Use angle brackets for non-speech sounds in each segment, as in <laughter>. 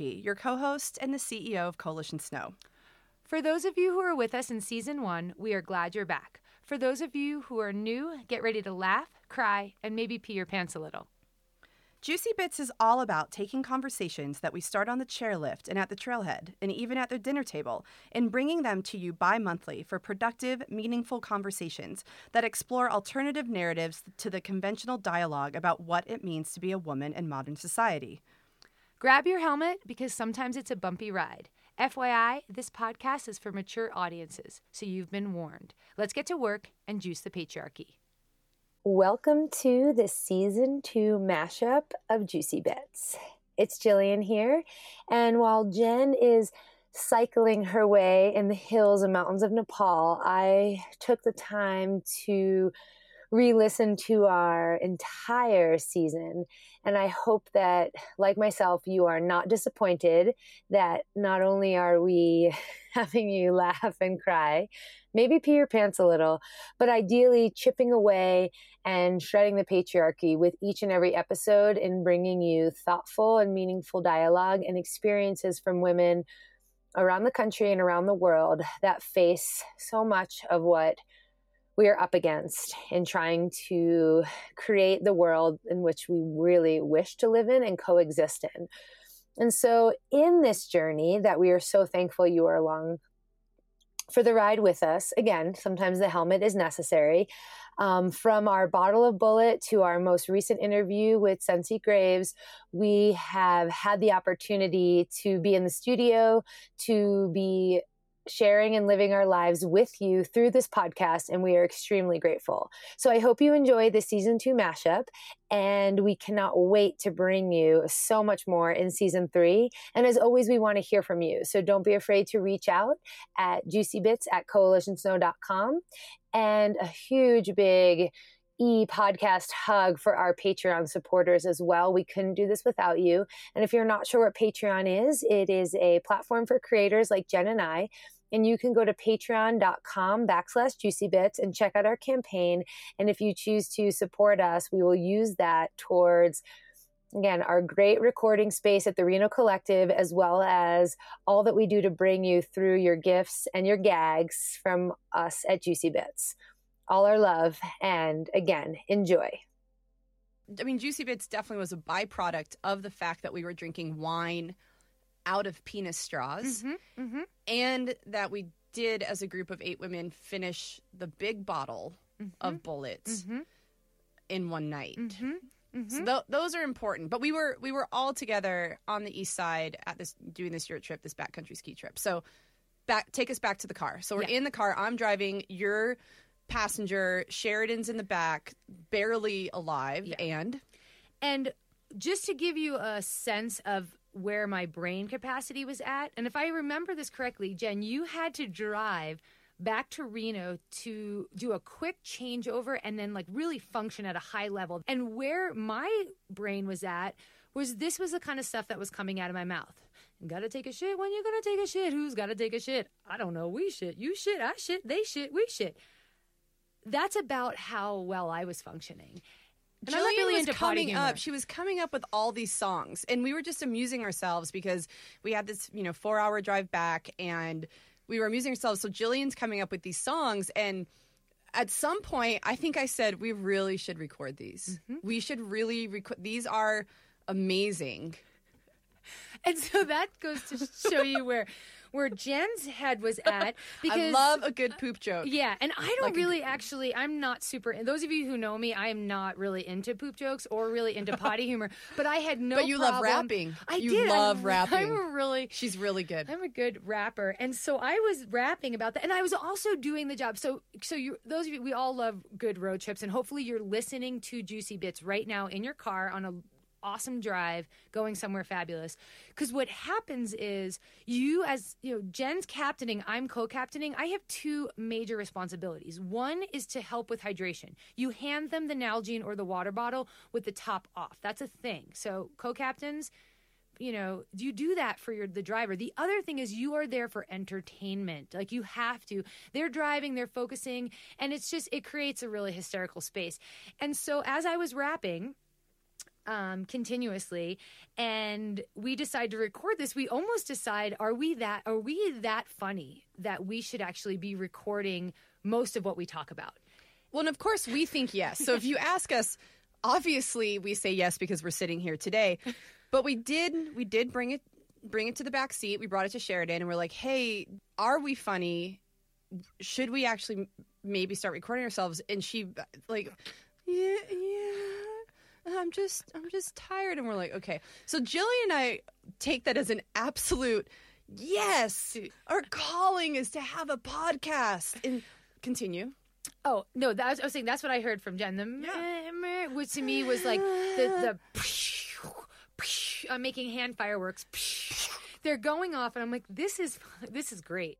ambassador. And I'm Jen Gurecki, your co host and the CEO of Coalition Snow. For those of you who are with us in season one, we are glad you're back. For those of you who are new, get ready to laugh, cry, and maybe pee your pants a little. Juicy Bits is all about taking conversations that we start on the chairlift and at the trailhead, and even at the dinner table, and bringing them to you bi monthly for productive, meaningful conversations that explore alternative narratives to the conventional dialogue about what it means to be a woman in modern society. Grab your helmet because sometimes it's a bumpy ride. FYI, this podcast is for mature audiences, so you've been warned. Let's get to work and juice the patriarchy. Welcome to the season two mashup of Juicy Bits. It's Jillian here, and while Jen is cycling her way in the hills and mountains of Nepal, I took the time to re listen to our entire season. And I hope that, like myself, you are not disappointed that not only are we <laughs> having you laugh and cry, maybe pee your pants a little, but ideally chipping away and shredding the patriarchy with each and every episode and bringing you thoughtful and meaningful dialogue and experiences from women around the country and around the world that face so much of what we are up against in trying to create the world in which we really wish to live in and coexist in. And so, in this journey that we are so thankful you are along for the ride with us. Again, sometimes the helmet is necessary. Um, from our bottle of bullet to our most recent interview with Sensi Graves, we have had the opportunity to be in the studio, to be sharing and living our lives with you through this podcast, and we are extremely grateful. So I hope you enjoy the season two mashup, and we cannot wait to bring you so much more in season three. And as always, we want to hear from you. So don't be afraid to reach out at juicybits at coalitionsnow.com. And a huge, big e podcast hug for our Patreon supporters as well. We couldn't do this without you. And if you're not sure what Patreon is, it is a platform for creators like Jen and I and you can go to patreon.com backslash juicybits and check out our campaign. And if you choose to support us, we will use that towards again, our great recording space at the Reno Collective, as well as all that we do to bring you through your gifts and your gags from us at Juicy Bits. All our love, and again, enjoy. I mean, Juicy Bits definitely was a byproduct of the fact that we were drinking wine out of penis straws, mm-hmm, mm-hmm. and that we did, as a group of eight women, finish the big bottle mm-hmm. of bullets mm-hmm. in one night. Mm-hmm, mm-hmm. So th- those are important. But we were we were all together on the east side at this doing this year trip, this backcountry ski trip. So back take us back to the car. So we're yeah. in the car. I'm driving. You're passenger. Sheridan's in the back, barely alive, yeah. and and just to give you a sense of where my brain capacity was at. And if I remember this correctly, Jen, you had to drive back to Reno to do a quick changeover and then like really function at a high level. And where my brain was at was this was the kind of stuff that was coming out of my mouth. Gotta take a shit when you're gonna take a shit. Who's gotta take a shit? I don't know. We shit. You shit. I shit. They shit. We shit. That's about how well I was functioning. And Jillian really was coming up. She was coming up with all these songs, and we were just amusing ourselves because we had this, you know, four-hour drive back, and we were amusing ourselves. So Jillian's coming up with these songs, and at some point, I think I said we really should record these. Mm-hmm. We should really record. These are amazing. And so that goes to show you where where Jen's head was at. <laughs> Because I love a good poop joke. Yeah, and I don't like really a, actually. I'm not super. Those of you who know me, I am not really into poop jokes or really into <laughs> potty humor. But I had no. But you problem. love rapping. I you did. love I'm, <laughs> rapping. I'm a really. She's really good. I'm a good rapper, and so I was rapping about that, and I was also doing the job. So, so you, those of you, we all love good road trips, and hopefully you're listening to Juicy Bits right now in your car on a awesome drive going somewhere fabulous. Because what happens is you as you know jen's captaining i'm co-captaining i have two major responsibilities. One is to help with hydration. You hand them the nalgene or the water bottle with the top off. That's a thing. So co-captains you know you do that for your the driver. The other thing is you are there for entertainment. Like you have to. They're driving they're focusing and it's just it creates a really hysterical space. And so as i was rapping um, continuously, and we decide to record this. We almost decide: Are we that? Are we that funny that we should actually be recording most of what we talk about? Well, and of course we think yes. So if you ask us, obviously we say yes because we're sitting here today. But we did we did bring it bring it to the back seat. We brought it to Sheridan and we're like, "Hey, are we funny? Should we actually maybe start recording ourselves?" And she like, "Yeah, yeah. I'm just I'm just tired." And we're like, "Okay." So Jillian and I take that as an absolute yes. Our calling is to have a podcast. And continue. Oh no, that was, I was saying that's what I heard from Jen. The meh, meh, which to me was like the the I'm making hand fireworks. They're going off, and I'm like, this is <laughs> this is great.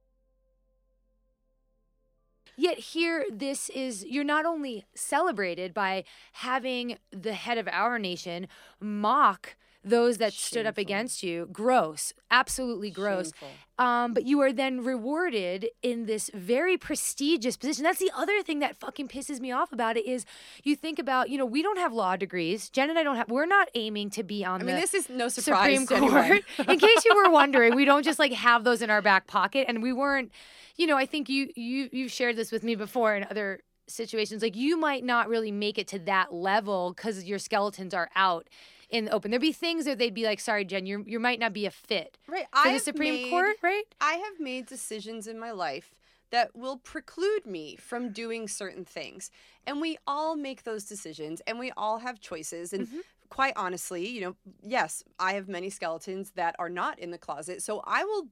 Yet here, this is you're not only celebrated by having the head of our nation mock those that stood up against you. Gross, absolutely gross. Um, but you are then rewarded in this very prestigious position. That's the other thing that fucking pisses me off about it is you think about, you know, we don't have law degrees. Jen and I don't have. We're not aiming to be on I the mean, this is no surprise Supreme. Court. <laughs> <laughs> in case you were wondering, we don't just like have those in our back pocket, and we weren't. You know, I think you you you've shared this with me before in other situations. Like you might not really make it to that level because your skeletons are out in the open. There'd be things that they'd be like, "Sorry, Jen, you you might not be a fit Right. for I the Supreme made- Court, right?" I have made decisions in my life that will preclude me from doing certain things. And we all make those decisions and we all have choices. And Mm-hmm. quite honestly, you know, yes, I have many skeletons that are not in the closet. So I will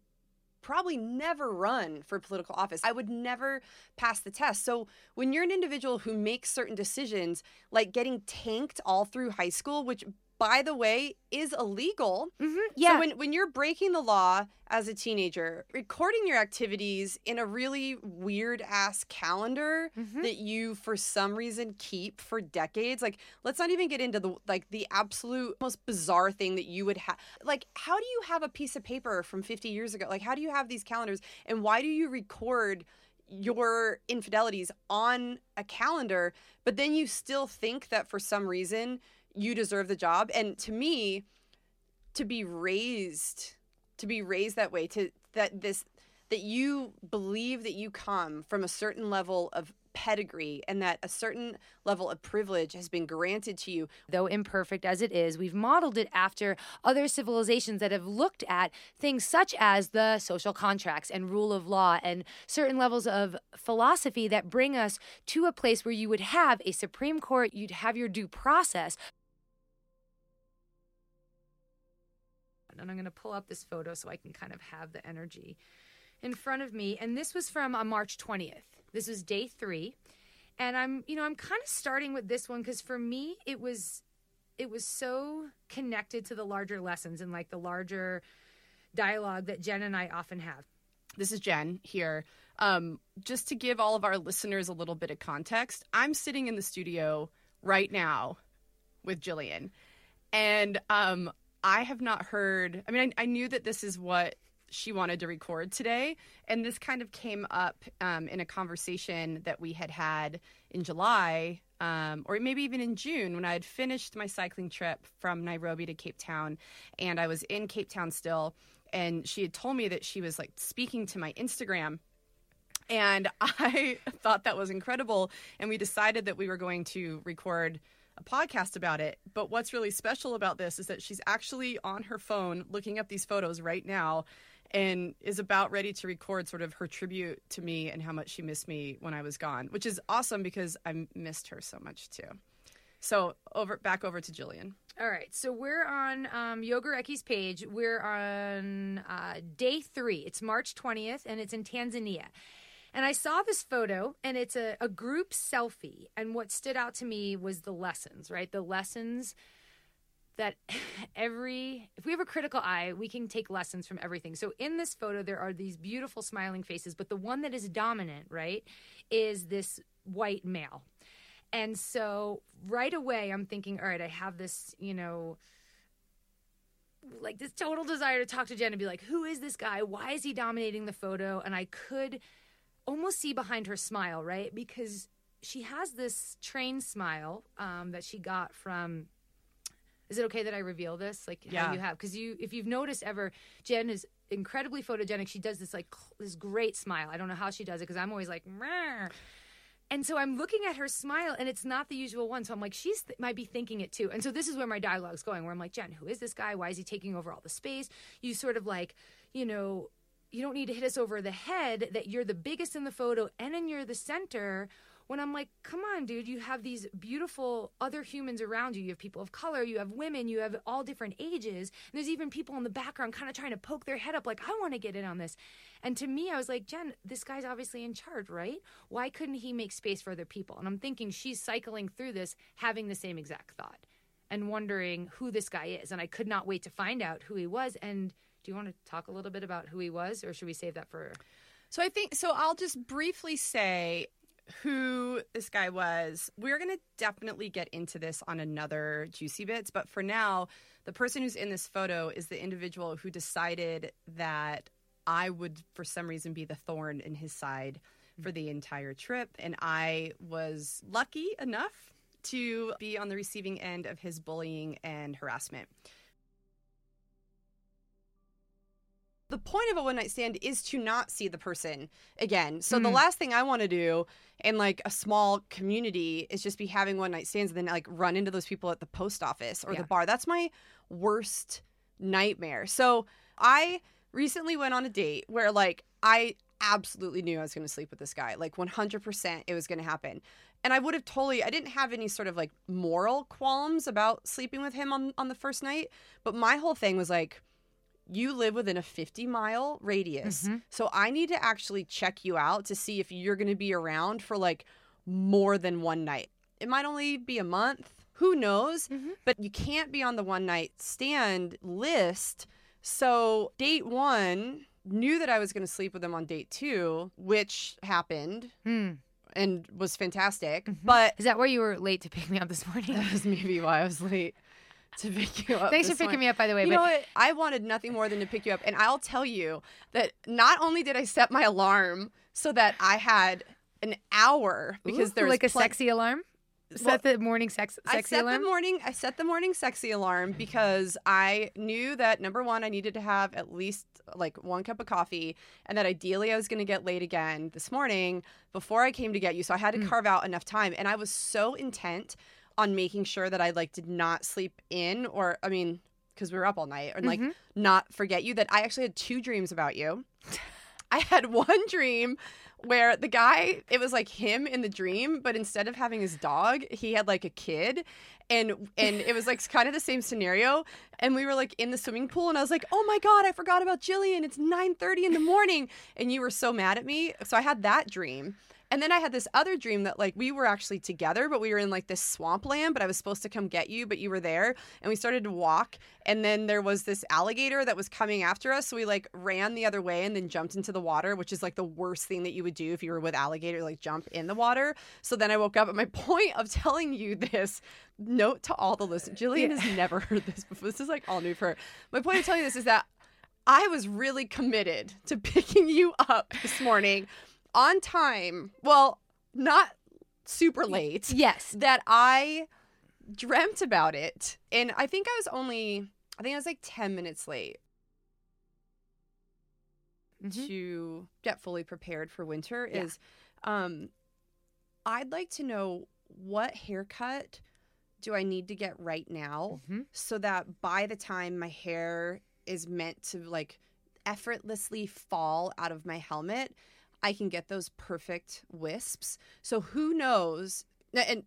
probably never run for political office. I would never pass the test. So when you're an individual who makes certain decisions, like getting tanked all through high school, which by the way is illegal, Mm-hmm. Yeah. so when, when you're breaking the law as a teenager, recording your activities in a really weird ass calendar Mhm. that you for some reason keep for decades, like let's not even get into the like the absolute most bizarre thing that you would have. Like how do you have a piece of paper from 50 years ago? Like how do you have these calendars and why do you record your infidelities on a calendar, but then you still think that for some reason you deserve the job? And to me, to be raised to be raised that way to that this that you believe that you come from a certain level of pedigree and that a certain level of privilege has been granted to you though imperfect as it is, we've modeled it after other civilizations that have looked at things such as the social contracts and rule of law and certain levels of philosophy that bring us to a place where you would have a Supreme Court, you'd have your due process. And I'm going to pull up this photo so I can kind of have the energy in front of me. And this was from uh, March 20th. This was day three and i'm you know i'm kind of starting with this one because for me it was it was so connected to the larger lessons and like the larger dialogue that jen and i often have this is Jen here. Um, just to give all of our listeners a little bit of context, I'm sitting in the studio right now with Jillian, and um, I have not heard. I mean, I, I knew that this is what she wanted to record today, and this kind of came up um, in a conversation that we had had in July. Um, or maybe even in June when I had finished my cycling trip from Nairobi to Cape Town and I was in Cape Town still and she had told me that she was like speaking to my Instagram. And <laughs> I thought that was incredible. And we decided that we were going to record a podcast about it. But what's really special about this is that she's actually on her phone looking up these photos right now and is about ready to record sort of her tribute to me and how much she missed me when I was gone, which is awesome because I missed her so much too. So over back over to Jillian. all right so we're on um, yoga Reki's page we're on uh, day three it's march 20th and it's in tanzania and i saw this photo and it's a, a group selfie. And what stood out to me was the lessons right? The lessons that <laughs> every if we have a critical eye we can take lessons from everything. So in this photo there are these beautiful smiling faces but the one that is dominant right is this white male. And so right away i'm thinking all right i have this you know like this total desire to talk to jen and be like who is this guy? Why is he dominating the photo and i could almost see behind her smile right because she has this trained smile um, that she got from Is it okay that I reveal this? Like how you have because you if you've noticed ever, Jen is incredibly photogenic. She does this like this great smile. I don't know how she does it because I'm always like. "Meh." And so I'm looking at her smile, and it's not the usual one. So I'm like, she's th- might be thinking it too. And so this is where my dialogue's going, where I'm like, Jen, who is this guy? Why is he taking over all the space? You sort of like, you know, you don't need to hit us over the head that you're the biggest in the photo and then you're the center. When I'm like, come on, dude, you have these beautiful other humans around you. You have people of color, you have women, you have all different ages. And there's even people in the background kind of trying to poke their head up, like, I want to get in on this. And to me, I was like, Jen, this guy's obviously in charge, right? Why couldn't he make space for other people? And I'm thinking she's cycling through this, having the same exact thought and wondering who this guy is. And I could not wait to find out who he was. And do you want to talk a little bit about who he was, or should we save that for? So I think so. I'll just briefly say who this guy was. We're going to definitely get into this on another Juicy Bits, but for now, the person who's in this photo is the individual who decided that I would, for some reason, be the thorn in his side for the entire trip. And I was lucky enough to be on the receiving end of his bullying and harassment. The point of a one night stand is to not see the person again. So the Mm. last thing I want to do in like a small community is just be having one night stands and then like run into those people at the post office or Yeah. the bar. That's my worst nightmare. So I recently went on a date where like I absolutely knew I was going to sleep with this guy. Like 100% it was going to happen. And I would have totally I didn't have any sort of like moral qualms about sleeping with him on on the first night, but my whole thing was like you live within a 50 mile radius. Mhm. So I need to actually check you out to see if you're going to be around for like more than one night. It might only be a month. Who knows? Mhm. But you can't be on the one night stand list. So date one knew that I was going to sleep with him on date two, which happened Hmm. and was fantastic. Mhm. But Is that why you were late to pick me up this morning? that was maybe why I was late <laughs> to pick you up. Thanks for picking morning. me up, by the way. You but know what? I wanted nothing more than to pick you up. And I'll tell you that not only did I set my alarm so that I had an hour because Ooh, there's like a plen- sexy alarm. Well, Set the morning sex I set alarm. the morning I set the morning sexy alarm because I knew that number one I needed to have at least like one cup of coffee and that ideally I was going to get late again this morning before I came to get you so I had to Mm. carve out enough time and I was so intent on making sure that I like did not sleep in or I mean because we were up all night and like Mhm. not forget you that I actually had two dreams about you. I had <laughs> one dream where the guy, it was like him in the dream, but instead of having his dog, he had like a kid. And and it was like kind of the same scenario. And we were like in the swimming pool and I was like, oh my God, I forgot about Jillian. It's 9:30 in the morning. And you were so mad at me. So I had that dream. And then I had this other dream that like we were actually together, but we were in like this swampland, but I was supposed to come get you, but you were there. And we started to walk. And then there was this alligator that was coming after us. So we like ran the other way and then jumped into the water, which is like the worst thing that you would do if you were with alligator, like jump in the water. So then I woke up. But my <laughs> point of telling you this, note to all the listeners, Jillian Yeah. has never heard this before. This is like all new for her. My point of telling you this is that I was really committed to <laughs> picking you up this morning on time. Well, not super late. Yes. That I dreamt about it. And I think I was only, I think I was like 10 minutes late Mhm. to get fully prepared for winter. Yeah. Is um, I'd like to know what haircut do I need to get right now Mhm. so that by the time my hair is meant to like effortlessly fall out of my helmet, I can get those perfect wisps. So who knows? And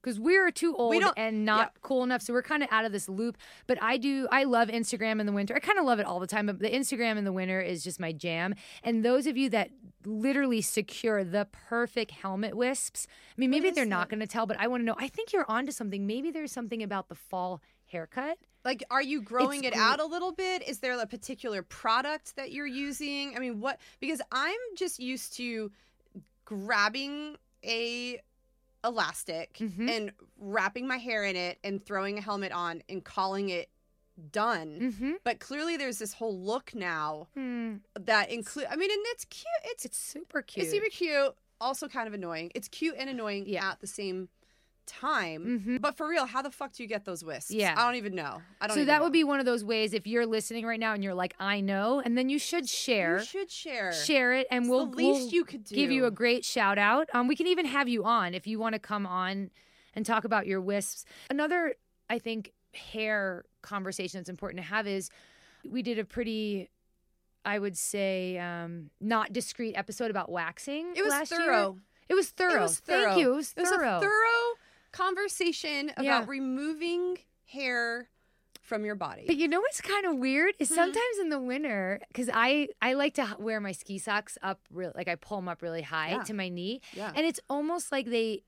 because we're too old and not cool enough so we're kind of out of this loop. But i do i love instagram in the winter. I kind of love it all the time but the instagram in the winter is just my jam. And those of you that literally secure the perfect helmet wisps i mean maybe they're not going to tell but i want to know. I think you're onto something. Maybe there's something about the fall haircut like are you growing it out a little bit? Is there a particular product that you're using? I mean, what because I'm just used to grabbing a elastic Mhm. and wrapping my hair in it and throwing a helmet on and calling it done. mm-hmm. But clearly there's this whole look now Hmm. that include I mean and it's cute. It's it's super cute it's super cute, also kind of annoying. It's cute and annoying Yeah. at the same time. But for real, how the fuck do you get those wisps? Yeah. I don't even know. I don't. So that know. would be one of those ways if you're listening right now and you're like, I know, and then you should share. You should share. Share it, and It's we'll the least we'll you could give you a great shout out. Um, we can even have you on if you want to come on and talk about your wisps. Another, I think, hair conversation that's important to have is we did a pretty, I would say, um, not discreet episode about waxing. It was last year. thorough. It was thorough. It was thorough. Thank you. It was It was thorough. a thorough conversation about Yeah. removing hair from your body. But you know what's kind of weird is hmm. sometimes in the winter because I I like to wear my ski socks up real like I pull them up really high Yeah. to my knee, yeah. and it's almost like they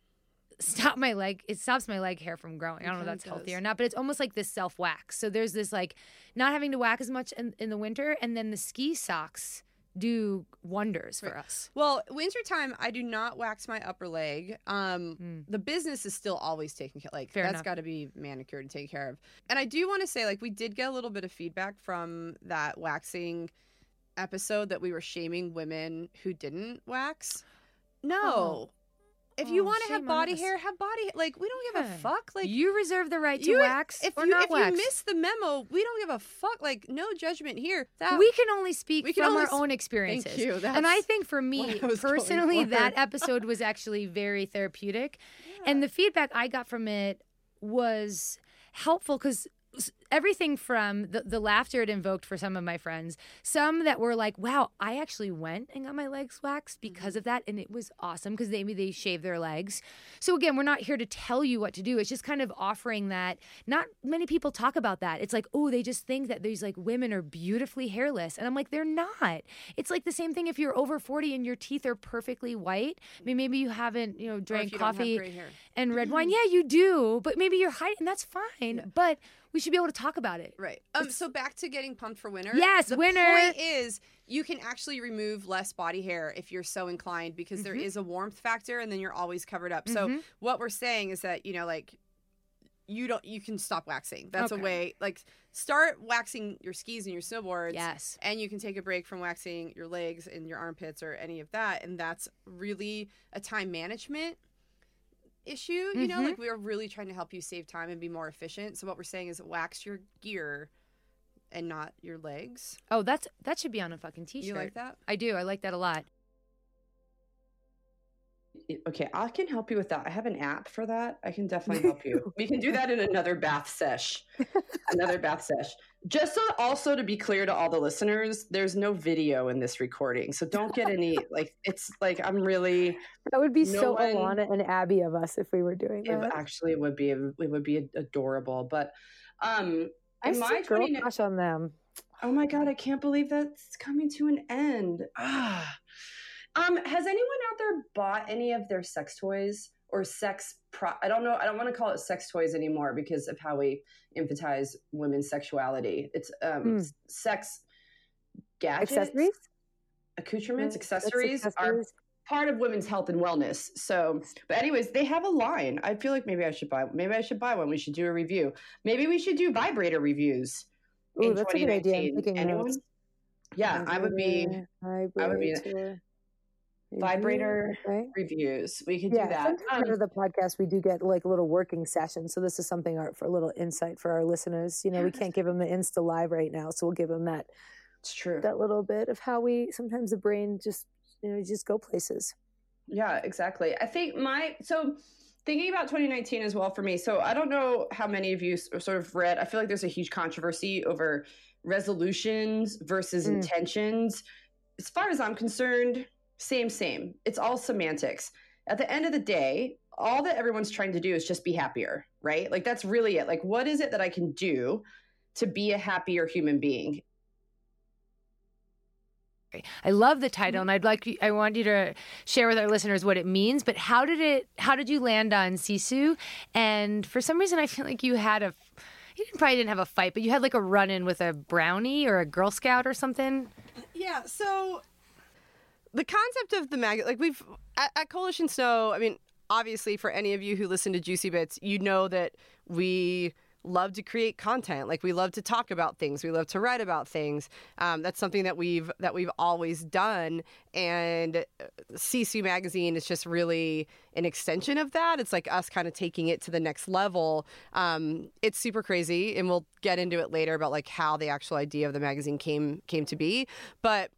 stop my leg. It stops my leg hair from growing. I don't know if that's healthy or not, but it's almost like this self wax. So there's this like not having to whack as much in, in the winter, and then the ski socks do wonders for Right. us. Well, wintertime, I do not wax my upper leg. Um, Mm. The business is still always taken care. Like Fair that's got to be manicured and taken care of. And I do want to say, like, we did get a little bit of feedback from that waxing episode that we were shaming women who didn't wax. No. Oh. If you Oh, want to have body hair, have body hair. Like we don't give Yeah. a fuck. Like you reserve the right to you- wax if or you not if wax. you miss the memo, we don't give a fuck. Like no judgment here. That we can only speak can from only our own experiences. you. and I think for me I was going personally, that <laughs> episode was actually very therapeutic. And the feedback I got from it was helpful because everything from the, the laughter it invoked for some of my friends, some that were like, wow, I actually went and got my legs waxed because of that. And it was awesome because maybe they shave their legs. So again, we're not here to tell you what to do. It's just kind of offering that. Not many people talk about that. It's like, oh, they just think that these like women are beautifully hairless. And I'm like, they're not. It's like the same thing if you're over 40 and your teeth are perfectly white. I mean, maybe you haven't, you know, drank you coffee and red wine. <clears throat> Yeah, you do, but maybe you're hiding. That's fine. But we should be able to talk about it. Right. Um. So back to getting pumped for winter. Yes, the winter. point is you can actually remove less body hair if you're so inclined because there Mhm. is a warmth factor, and then you're always covered up. So Mhm. what we're saying is that you know, like, you don't you can stop waxing. That's Okay. a way. Like, start waxing your skis and your snowboards. Yes. And you can take a break from waxing your legs and your armpits or any of that. And that's really a time management issue. You know, Mhm. like we are really trying to help you save time and be more efficient. So what we're saying is wax your gear and not your legs. Oh, that's that should be on a fucking t-shirt. You like that? I do. I like that a lot. Okay, I can help you with that. I have an app for that. I can <laughs> definitely help you. we can do that in another bath sesh. another bath sesh. Just so also to be clear to all the listeners, there's no video in this recording. So don't get any <laughs> like it's like I'm really That would be No so one- Ilana and Abbi of us if we were doing it actually it would be it would be adorable. But um I my girl 29 crush on them. Oh my god, I can't believe that's coming to an end. Ah. Um, has anyone out there bought any of their sex toys or sex pro I don't know, I don't want to call it sex toys anymore because of how we emphasize women's sexuality. It's um s- sex gadgets, Accessories? accoutrements, Yeah, sex accessories, are part of women's health and wellness. So, but anyways, they have a line. I feel like maybe I should buy. Maybe I should buy one. We should do a review. Maybe we should do vibrator reviews. Ooh, in that's a good idea. Anyone? Yeah, I would be Vibrator, I would be- vibrator Okay. reviews. We could Yeah, do that. sometimes Um, of the podcast we do get like little working sessions. So this is something our, for a little insight for our listeners. You know, we can't give them the Insta live right now, so we'll give them that it's true. that little bit of how we sometimes the brain just you know just go places. Yeah, exactly. I think my so thinking about 2019 as well for me. So I don't know how many of you sort of read. I feel like there's a huge controversy over resolutions versus Mm. intentions. As far as I'm concerned, same, same. It's all semantics. At the end of the day, all that everyone's trying to do is just be happier, right? Like that's really it. Like, what is it that I can do to be a happier human being? I love the title, mm-hmm. and I'd like you- I want you to share with our listeners what it means. But how did it? How did you land on Sisu? And for some reason, I feel like you had a. You didn't, probably didn't have a fight, but you had like a run-in with a brownie or a Girl Scout or something. Yeah, so the concept of the maggot, like we've at, at Coalition Snow, I mean, obviously for any of you who listen to Juicy Bits, you know that we love to create content. Like we love to talk about things. We love to write about things. Um, that's something that we've that we've always done. And uh, Sisu magazine is just really an extension of that. It's like us kind of taking it to the next level. Um, it's super crazy, and we'll get into it later about like how the actual idea of the magazine came came to be. But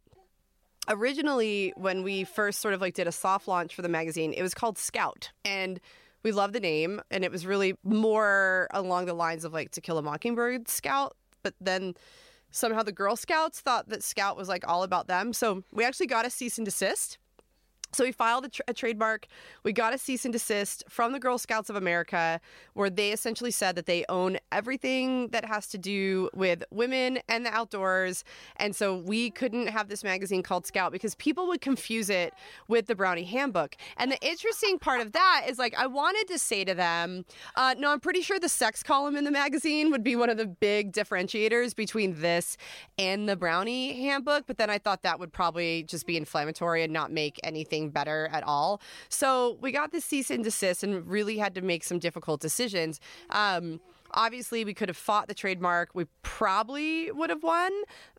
originally, when we first sort of like did a soft launch for the magazine, it was called Scout, and we loved the name, and it was really more along the lines of like To Kill a Mockingbird Scout. But then somehow the Girl Scouts thought that Scout was like all about them. So we actually got a cease and desist so we filed a, a, trademark. We got a cease and desist from the Girl Scouts of America, where they essentially said that they own everything that has to do with women and the outdoors. And so we couldn't have this magazine called Scout because people would confuse it with the Brownie Handbook. And the interesting part of that is like, I wanted to say to them, uh, no, I'm pretty sure the sex column in the magazine would be one of the big differentiators between this and the Brownie Handbook. But then I thought that would probably just be inflammatory and not make anything better at all. So we got the cease and desist and really had to make some difficult decisions. Um, obviously we could have fought the trademark we probably would have won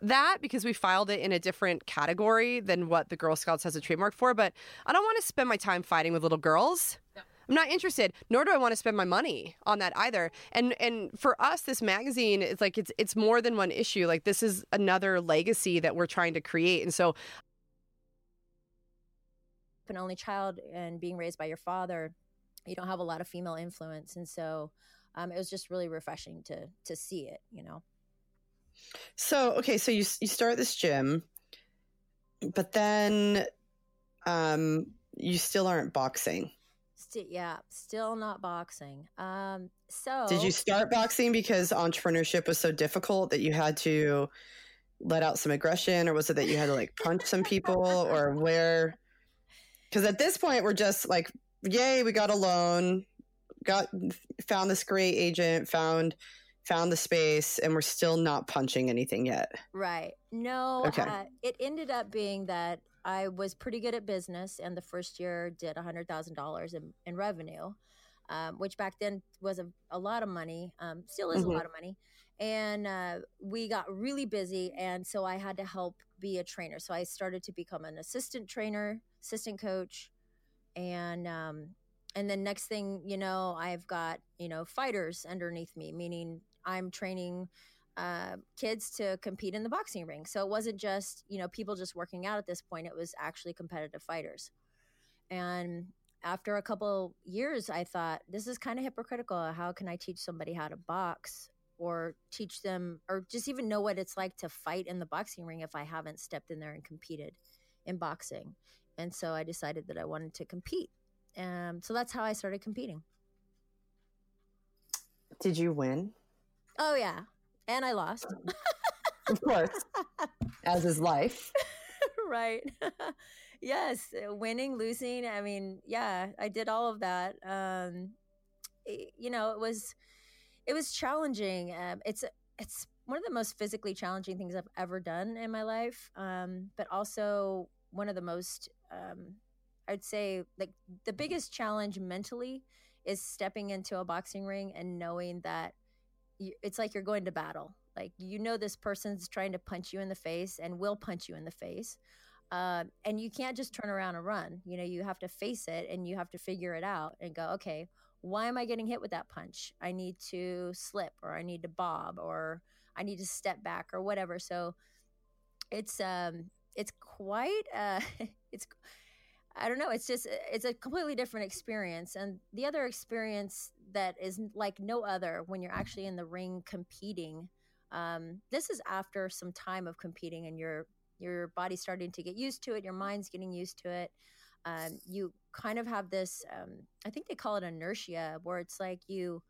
that because we filed it in a different category than what the girl scouts has a trademark for but i don't want to spend my time fighting with little girls I'm not interested, nor do I want to spend my money on that either. And and for us, this magazine is like it's it's more than one issue. Like this is another legacy that we're trying to create. And so an only child and being raised by your father, you don't have a lot of female influence, and so um, it was just really refreshing to to see it. You know. So okay, so you you start this gym, but then um, you still aren't boxing. St- yeah, still not boxing. Um, so did you start boxing because entrepreneurship was so difficult that you had to let out some aggression, or was it that you had to like punch some people, or <laughs> where? Because at this point we're just like yay we got a loan got found this great agent found found the space and we're still not punching anything yet right no okay. Uh, it ended up being that i was pretty good at business and the first year did $100000 in, in revenue um, which back then was a, a lot of money um, still is mm-hmm. a lot of money and uh, we got really busy and so i had to help be a trainer so i started to become an assistant trainer assistant coach, and um, and then next thing you know, I've got you know fighters underneath me, meaning I'm training uh, kids to compete in the boxing ring. So it wasn't just you know people just working out at this point; it was actually competitive fighters. And after a couple years, I thought this is kind of hypocritical. How can I teach somebody how to box? Or teach them, or just even know what it's like to fight in the boxing ring if I haven't stepped in there and competed in boxing and so I decided that I wanted to compete. Um, so that's how I started competing. Did you win? Oh yeah, and I lost. <laughs> of course, as is life. <laughs> right. <laughs> yes, winning, losing. I mean, yeah, I did all of that. Um, you know, it was it was challenging. Um, it's it's one of the most physically challenging things I've ever done in my life, um, but also one of the most um, I'd say like the biggest challenge mentally is stepping into a boxing ring and knowing that you, it's like you're going to battle. Like you know this person's trying to punch you in the face and will punch you in the face. Uh, and you can't just turn around and run. You know, you have to face it and you have to figure it out and go, okay, why am I getting hit with that punch? I need to slip or I need to bob or I need to step back or whatever. So it's um it's quite uh <laughs> it's I don't know. It's just it's a completely different experience, and the other experience that is like no other when you're actually in the ring competing. Um, this is after some time of competing, and your your body's starting to get used to it. Your mind's getting used to it. Um, you kind of have this. Um, I think they call it inertia, where it's like you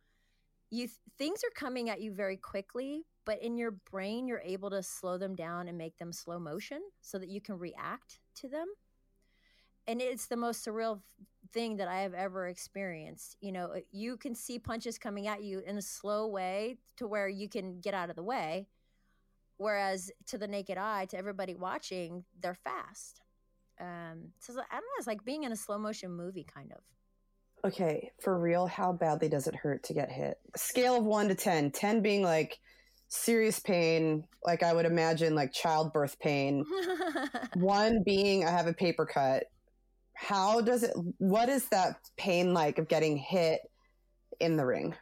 you things are coming at you very quickly, but in your brain you're able to slow them down and make them slow motion so that you can react to them and it's the most surreal thing that i have ever experienced you know you can see punches coming at you in a slow way to where you can get out of the way whereas to the naked eye to everybody watching they're fast um so i don't know it's like being in a slow motion movie kind of okay, for real, how badly does it hurt to get hit? Scale of one to 10, 10 being like serious pain, like I would imagine like childbirth pain, <laughs> one being I have a paper cut. How does it, what is that pain like of getting hit in the ring?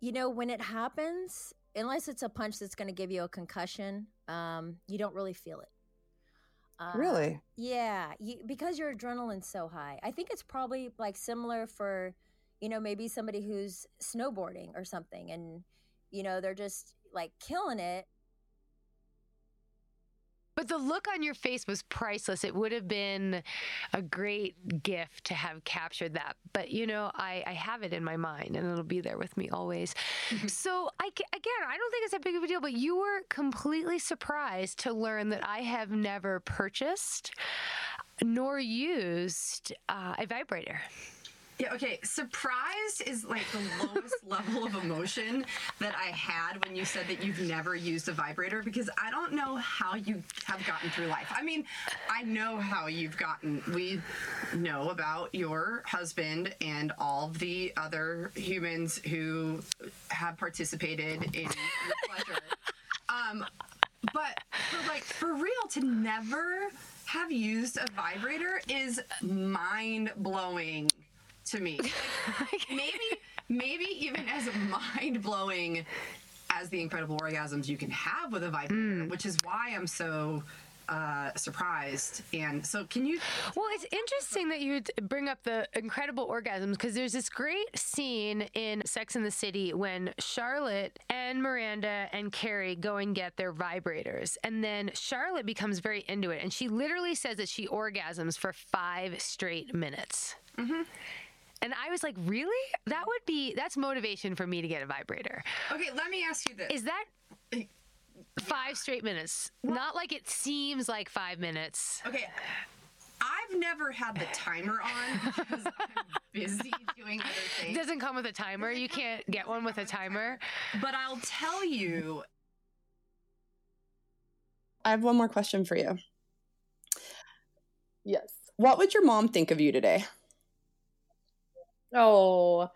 You know, when it happens, unless it's a punch that's going to give you a concussion, um, you don't really feel it. Uh, really? Yeah, you, because your adrenaline's so high. I think it's probably like similar for, you know, maybe somebody who's snowboarding or something, and you know they're just like killing it, But the look on your face was priceless. It would have been a great gift to have captured that. But you know, I, I have it in my mind and it'll be there with me always. so I again, I don't think it's that big of a deal, but you were completely surprised to learn that I have never purchased nor used uh, a vibrator. Yeah, okay. Surprised is like the lowest <laughs> level of emotion that I had when you said that you've never used a vibrator because I don't know how you have gotten through life. I mean, I know how you've gotten. We know about your husband and all the other humans who have participated in your pleasure. <laughs> Um, but for like for real to never have used a vibrator is mind blowing to me. <laughs> Like, maybe maybe even as mind blowing as the incredible orgasms you can have with a vibrator, which is why I'm so uh, surprised. And so, can you? Well, it's interesting that you bring up the incredible orgasms because there's this great scene in Sex in the City when Charlotte and Miranda and Carrie go and get their vibrators. And then Charlotte becomes very into it. And she literally says that she orgasms for five straight minutes. And I was like, really? That would be, that's motivation for me to get a vibrator. Okay, let me ask you this. Is that five straight minutes? Not like it seems like five minutes. Okay. I've never had the timer on because I'm busy <laughs> doing other It things. doesn't come with a timer. You can't get one with a timer. But I'll tell you, I have one more question for you. Yes. What would your mom think of you today? Oh,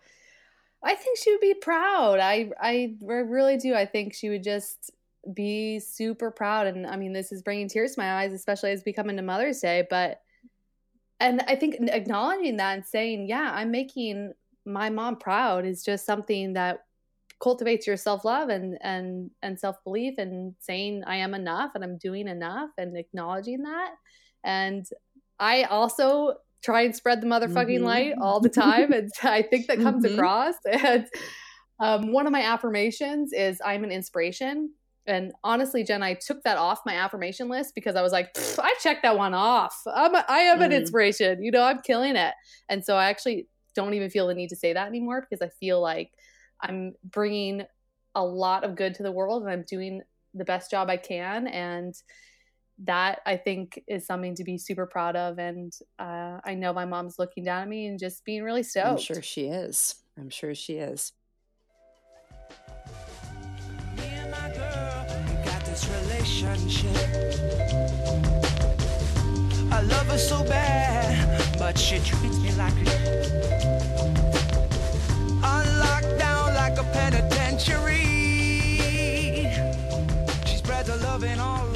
I think she would be proud. I, I really do. I think she would just be super proud. And I mean, this is bringing tears to my eyes, especially as we come into Mother's Day. But, and I think acknowledging that and saying, yeah, I'm making my mom proud is just something that cultivates your self love and and and self belief and saying I am enough and I'm doing enough and acknowledging that. And I also try and spread the motherfucking Mhm. light all the time, and <laughs> I think that comes Mhm. across. <laughs> And um, one of my affirmations is I'm an inspiration. And honestly, Jen, I took that off my affirmation list because I was like, "Pfft, I checked that one off. I'm a, I am an Mhm. inspiration. You know, I'm killing it. And so I actually don't even feel the need to say that anymore because I feel like I'm bringing a lot of good to the world and I'm doing the best job I can. And that I think is something to be super proud of. And uh, I know my mom's looking down at me and just being really stoked. I'm sure she is. I'm sure she is. Me and my girl, we got this relationship. I love her so bad, but she treats me like a. I'm locked down like a penitentiary. She spreads her loving all